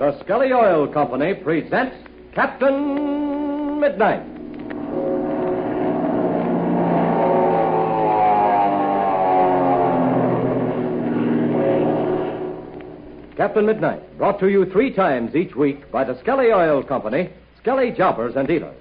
The Skelly Oil Company presents Captain Midnight. Captain Midnight, brought to you three times each week by the Skelly Oil Company, Skelly Jobbers and Dealers.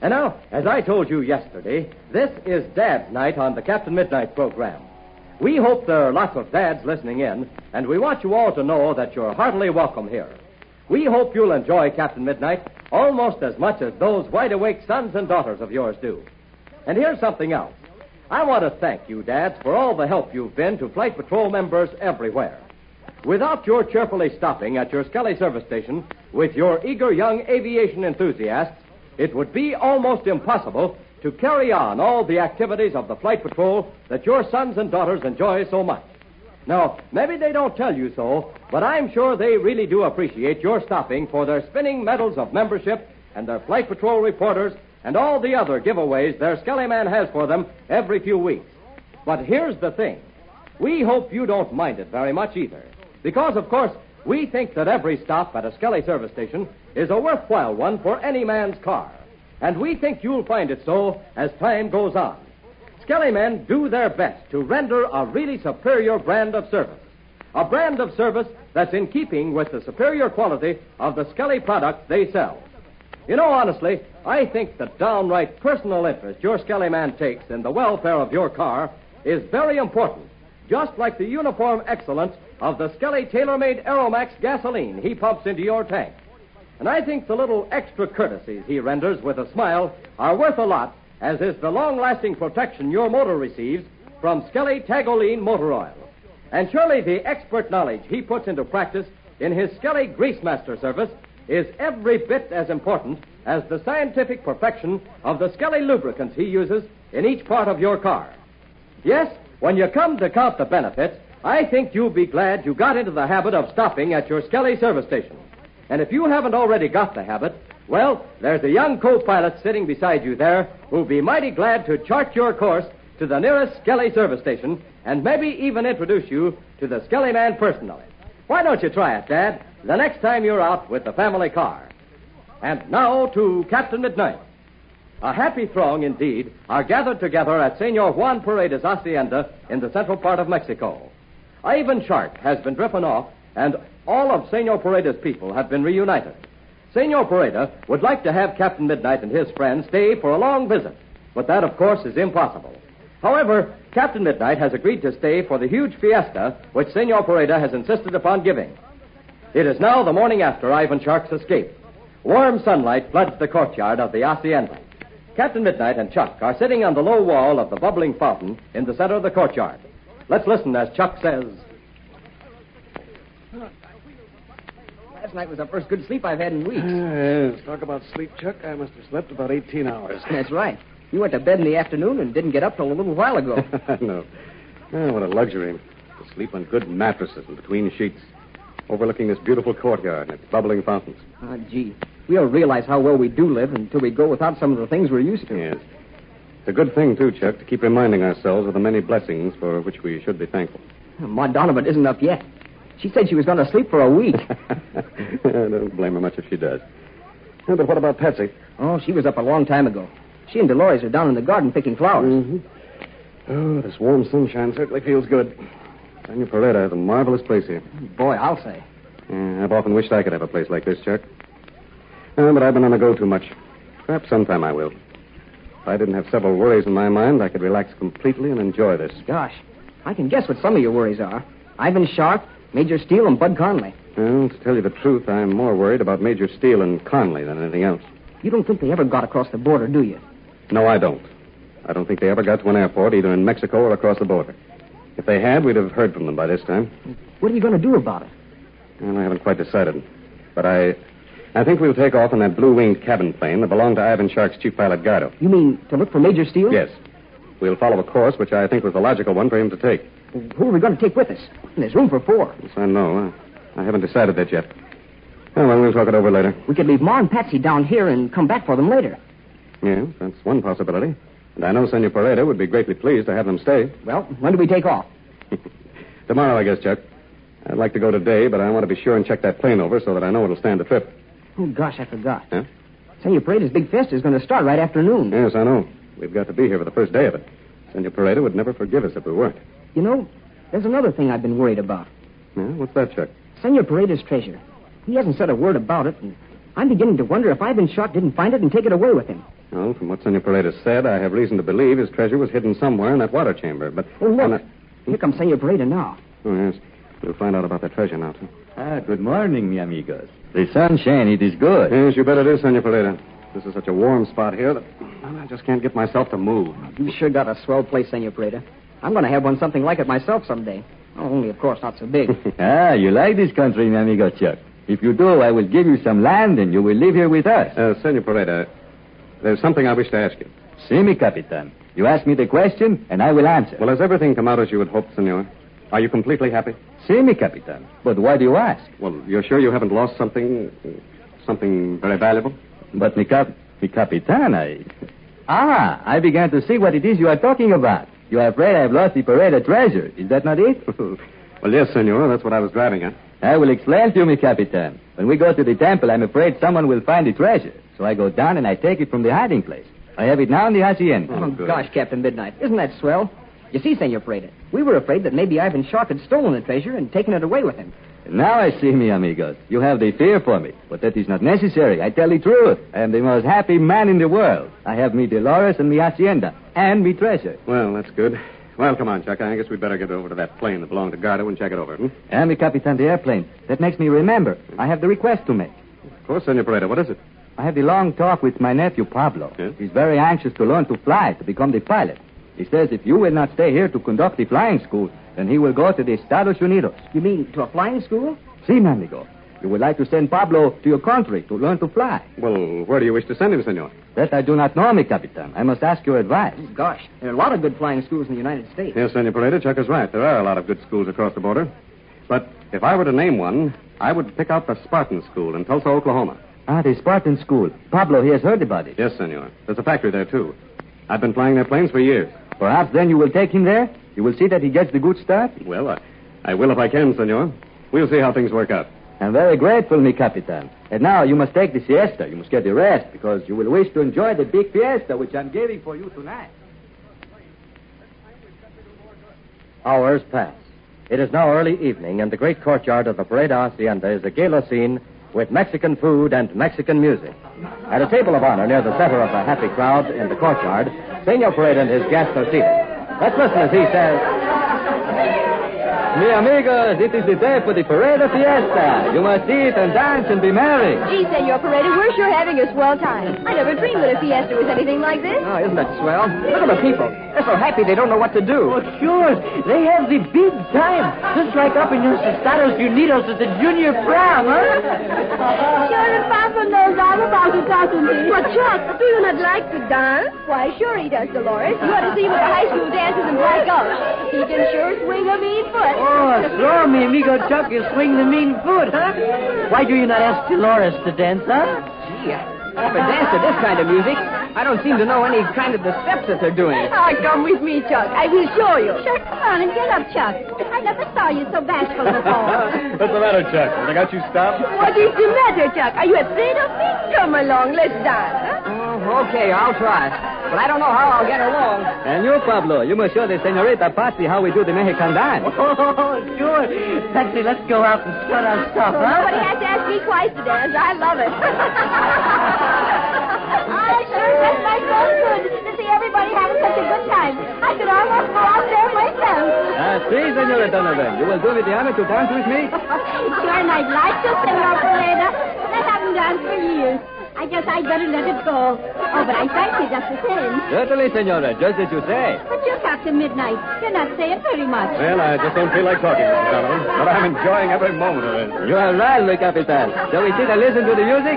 And now, as I told you yesterday, this is Dad's night on the Captain Midnight program. We hope there are lots of dads listening in, and we want you all to know that you're heartily welcome here. We hope you'll enjoy Captain Midnight almost as much as those wide awake sons and daughters of yours do. And here's something else. I want to thank you, dads, for all the help you've been to Flight Patrol members everywhere. Without your cheerfully stopping at your Skelly service station with your eager young aviation enthusiasts, it would be almost impossible to carry on all the activities of the Flight Patrol that your sons and daughters enjoy so much. Now, maybe they don't tell you so, but I'm sure they really do appreciate your stopping for their spinning medals of membership and their Flight Patrol reporters and all the other giveaways their Skelly Man has for them every few weeks. But here's the thing. We hope you don't mind it very much either. Because, of course, we think that every stop at a Skelly service station is a worthwhile one for any man's car. And we think you'll find it so as time goes on. Skelly men do their best to render a really superior brand of service. A brand of service that's in keeping with the superior quality of the Skelly products they sell. You know, honestly, I think the downright personal interest your Skelly man takes in the welfare of your car is very important, just like the uniform excellence of the Skelly tailor-made Aromax gasoline he pumps into your tank. And I think the little extra courtesies he renders with a smile are worth a lot, as is the long-lasting protection your motor receives from Skelly Tagolene motor oil. And surely the expert knowledge he puts into practice in his Skelly Grease Master service is every bit as important as the scientific perfection of the Skelly lubricants he uses in each part of your car. Yes, when you come to count the benefits, I think you'll be glad you got into the habit of stopping at your Skelly service station. And if you haven't already got the habit, well, there's a young co-pilot sitting beside you there who'll be mighty glad to chart your course to the nearest Skelly service station and maybe even introduce you to the Skelly man personally. Why don't you try it, Dad, the next time you're out with the family car? And now to Captain Midnight. A happy throng, indeed, are gathered together at Senor Juan Paredes' hacienda in the central part of Mexico. Ivan Shark has been driven off, and all of Senor Paredes' people have been reunited. Senor Pareda would like to have Captain Midnight and his friends stay for a long visit, but that, of course, is impossible. However, Captain Midnight has agreed to stay for the huge fiesta which Senor Paredes has insisted upon giving. It is now the morning after Ivan Shark's escape. Warm sunlight floods the courtyard of the hacienda. Captain Midnight and Chuck are sitting on the low wall of the bubbling fountain in the center of the courtyard. Let's listen as Chuck says. Last night was the first good sleep I've had in weeks. yes, talk about sleep, Chuck. I must have slept about 18 hours. That's right. You went to bed in the afternoon and didn't get up till a little while ago. no. Oh, what a luxury. To sleep on good mattresses and between sheets, overlooking this beautiful courtyard and its bubbling fountains. Ah, gee. We don't realize how well we do live until we go without some of the things we're used to. Yes. It's a good thing, too, Chuck, to keep reminding ourselves of the many blessings for which we should be thankful. Ma Donovan isn't up yet. She said she was going to sleep for a week. I don't blame her much if she does. Yeah, but what about Patsy? Oh, she was up a long time ago. She and Dolores are down in the garden picking flowers. Mm-hmm. Oh, this warm sunshine certainly feels good. Senor Pareda has a marvelous place here. Boy, I'll say. Yeah, I've often wished I could have a place like this, Chuck. Uh, but I've been on the go too much. Perhaps sometime I will. If I didn't have several worries in my mind, I could relax completely and enjoy this. Gosh, I can guess what some of your worries are. Ivan Shark, Major Steele, and Bud Conley. Well, to tell you the truth, I'm more worried about Major Steele and Conley than anything else. You don't think they ever got across the border, do you? No, I don't. I don't think they ever got to an airport, either in Mexico or across the border. If they had, we'd have heard from them by this time. What are you going to do about it? Well, I haven't quite decided. But I I think we'll take off in that blue-winged cabin plane that belonged to Ivan Shark's chief pilot, Gardo. You mean to look for Major Steele? Yes. We'll follow a course which I think was the logical one for him to take. Who are we going to take with us? There's room for four. Yes, I know. I haven't decided that yet. Oh, well, we'll talk it over later. We could leave Ma and Patsy down here and come back for them later. Yes, that's one possibility. And I know Senor Pareda would be greatly pleased to have them stay. Well, when do we take off? Tomorrow, I guess, Chuck. I'd like to go today, but I want to be sure and check that plane over so that I know it'll stand the trip. Oh, gosh, I forgot. Huh? Senor Pareda's big fiesta is going to start right after noon. Yes, I know. We've got to be here for the first day of it. Senor Pareda would never forgive us if we weren't. You know, there's another thing I've been worried about. Yeah, what's that, Chuck? Senor Pareda's treasure. He hasn't said a word about it, and I'm beginning to wonder if Ivan Shark didn't find it and take it away with him. Well, from what Senor Pareda said, I have reason to believe his treasure was hidden somewhere in that water chamber. But Oh, look. Not- Here comes Senor Pareda now. Oh, yes. We'll find out about the treasure now, too. Ah, good morning, mi amigos. The sunshine, it is good. Yes, you bet it is, Senor Pareda. This is such a warm spot here that I just can't get myself to move. You sure got a swell place, Senor Pareda. I'm going to have one something like it myself someday. Only, of course, not so big. ah, you like this country, mi amigo Chuck. If you do, I will give you some land and you will live here with us. Uh, Senor Pareda, there's something I wish to ask you. See me, Capitan. You ask me the question, and I will answer. Well, has everything come out as you had hoped, Senor? Are you completely happy? See me, Capitan. But why do you ask? Well, you're sure you haven't lost something, something very valuable? But mi, cap- mi Capitan, I... Ah, I began to see what it is you are talking about. You are afraid I have lost the Pareda treasure. Is that not it? well, yes, Senor. That's what I was driving at. I will explain to you, mi Capitan. When we go to the temple, I'm afraid someone will find the treasure. So I go down and I take it from the hiding place. I have it now in the hacienda. Oh, good. gosh, Captain Midnight. Isn't that swell? You see, Senor Pareda, we were afraid that maybe Ivan Shark had stolen the treasure and taken it away with him. Now I see, mi amigos. You have the fear for me, but that is not necessary. I tell the truth. I am the most happy man in the world. I have me Dolores and me hacienda and me treasure. Well, that's good. Well, come on, Chuck. I guess we'd better get over to that plane that belonged to Gardo and check it over. Hmm? And me Capitan the airplane. That makes me remember. I have the request to make. Of course, Senor Pareda. What is it? I had a long talk with my nephew Pablo. Yes? He's very anxious to learn to fly, to become the pilot. He says if you will not stay here to conduct the flying school, then he will go to the Estados Unidos. You mean to a flying school? See, mi amigo. You would like to send Pablo to your country to learn to fly. Well, where do you wish to send him, Senor? That I do not know, mi Capitan. I must ask your advice. Gosh, there are a lot of good flying schools in the United States. Yes, Senor Pareda. Chuck is right. There are a lot of good schools across the border. But if I were to name one, I would pick out the Spartan School in Tulsa, Oklahoma. Ah, the Spartan school. Pablo, he has heard about it. Yes, Senor. There's a factory there, too. I've been flying their planes for years. Perhaps then you will take him there? You will see that he gets the good start? Well, I, I will if I can, Senor. We'll see how things work out. I'm very grateful, mi Capitan. And now you must take the siesta. You must get the rest because you will wish to enjoy the big fiesta which I'm giving for you tonight. Hours pass. It is now early evening, and the great courtyard of the Pareda Hacienda is a gala scene with Mexican food and Mexican music. At a table of honor near the center of the happy crowd in the courtyard, Senor Pareda and his guests are seated. Let's listen as he says, Mi amigos, it is the day for the Pareda Fiesta. You must eat and dance and be merry. Gee, Senor Pareda, we're sure having a swell time. I never dreamed that a fiesta was anything like this. Oh, isn't that swell? Look at the people. They're so happy they don't know what to do. Look, sure. They have the big time. Just like up in your Estados Unidos at the junior prom, huh? Sure is far from those all about it, doesn't he? Well, Chuck, do you not like to dance? Why, sure he does, Dolores. You ought to see him at the high school dances in Black Gulch. He can sure swing a mean foot. Oh, so mi amigo Chuck is swing the mean foot, huh? Why do you not ask Dolores to dance, huh? Gee, I never danced to this kind of music. I don't seem to know any kind of the steps that they're doing. Ah, come with me, Chuck. I will show you. Sure, come on and get up, Chuck. I never saw you so bashful before. What's the matter, Chuck? Have I got you stopped? what is the matter, Chuck? Are you afraid of me? Come along, let's dance. Huh? Oh, okay, I'll try. But I don't know how I'll get along. And you, Pablo, you must show the senorita Patsy how we do the Mexican dance. Oh, sure. Patsy, let's go out and start our stuff, huh? Nobody has to ask me twice to dance. I love it. I sure does my soul good to see everybody having such a good time. I could almost go out there myself. Ah, si, Senorita Donovan. You will do me the honor to dance with me? sure, and I'd like to, Senor Pereda, but I haven't danced for years. I guess I'd better let it go. Oh, but I thank you just the same. Certainly, Senora, just as you say. But you're Captain Midnight. You're not saying very much. Well, I just don't feel like talking, Mr. Donovan. But I'm enjoying every moment of it. You are right, mi Capitan. Shall we sit and listen to the music?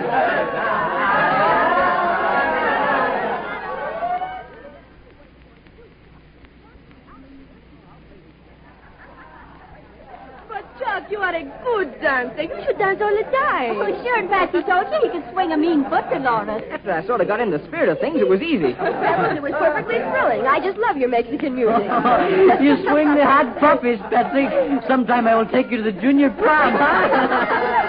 But, Chuck, you are a smooth dancing. You should dance all the time. Oh, sure, Patsy told you he could swing a mean foot, Dolores. After I sort of got in the spirit of things, it was easy. it was perfectly thrilling. I just love your Mexican music. you swing the hot puppies, Patsy. Sometime I will take you to the junior prom.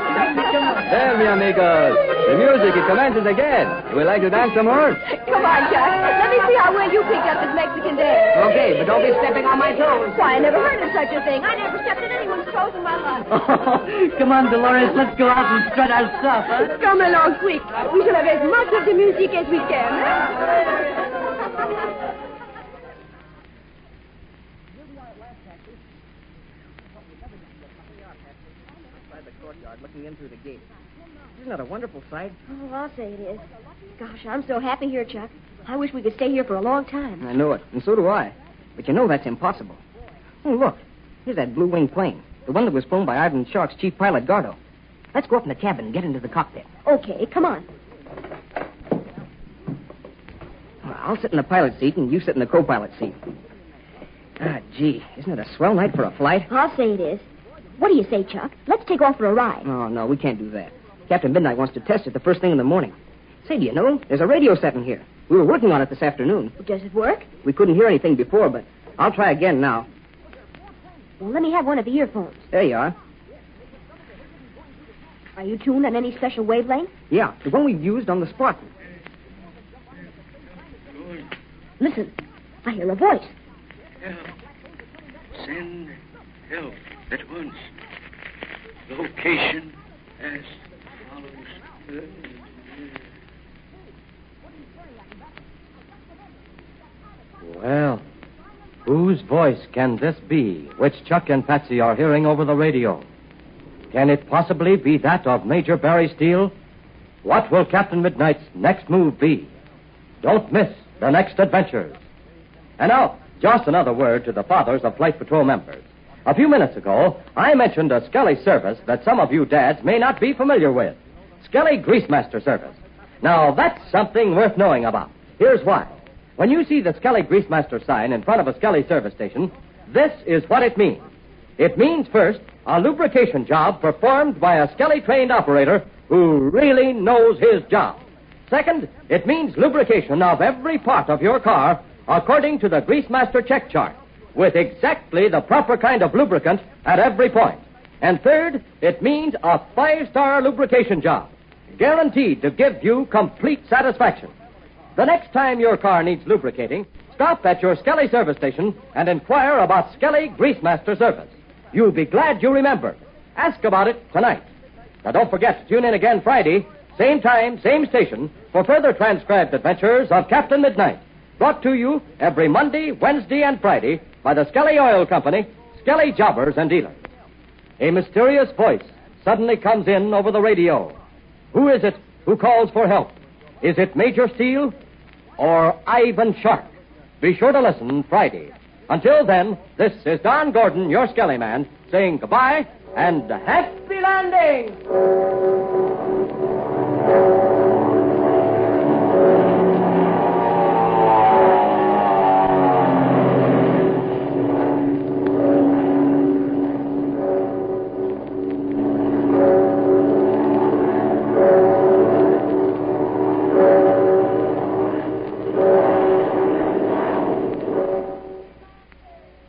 There, mi amigos. The music, it commences again. Would you like to dance some more? Come on, Jack. Let me see how well you picked up this Mexican dance. Okay, but don't be stepping on my toes. Why, I never heard of such a thing. I never stepped on anyone's toes in my life. Come on, Dolores. Let's go out and strut our stuff, huh? Come along quick. We shall have as much of the music as we can. the courtyard, looking in through the gate. Isn't that a wonderful sight? Oh, I'll say it is. Gosh, I'm so happy here, Chuck. I wish we could stay here for a long time. I know it, and so do I. But you know that's impossible. Oh, look. Here's that blue wing plane. The one that was flown by Ivan Shark's chief pilot, Gardo. Let's go up in the cabin and get into the cockpit. Okay, come on. Well, I'll sit in the pilot seat and you sit in the co-pilot seat. Ah, gee, isn't it a swell night for a flight? I'll say it is. What do you say, Chuck? Let's take off for a ride. Oh, no, we can't do that. Captain Midnight wants to test it the first thing in the morning. Say, do you know, there's a radio set in here. We were working on it this afternoon. Does it work? We couldn't hear anything before, but I'll try again now. Well, let me have one of the earphones. There you are. Are you tuned on any special wavelength? Yeah, the one we used on the Spartan. Listen, I hear a voice. Help. Send help at once. Location as follows. Well, whose voice can this be which Chuck and Patsy are hearing over the radio? Can it possibly be that of Major Barry Steele? What will Captain Midnight's next move be? Don't miss the next adventures. And now, just another word to the fathers of Flight Patrol members. A few minutes ago, I mentioned a Skelly service that some of you dads may not be familiar with Skelly Greasemaster Service. Now, that's something worth knowing about. Here's why. When you see the Skelly Greasemaster sign in front of a Skelly service station, this is what it means. It means, first, a lubrication job performed by a Skelly trained operator who really knows his job. Second, it means lubrication of every part of your car according to the Greasemaster check chart, with exactly the proper kind of lubricant at every point. And third, it means a five star lubrication job, guaranteed to give you complete satisfaction. The next time your car needs lubricating, stop at your Skelly service station and inquire about Skelly Greasemaster service. You'll be glad you remember. Ask about it tonight. Now, don't forget to tune in again Friday, same time, same station, for further transcribed adventures of Captain Midnight. Brought to you every Monday, Wednesday, and Friday by the Skelly Oil Company, Skelly Jobbers and Dealers. A mysterious voice suddenly comes in over the radio. Who is it who calls for help? Is it Major Steele or Ivan Shark? Be sure to listen Friday. Until then, this is Don Gordon, your Skelly man, saying goodbye and happy landing!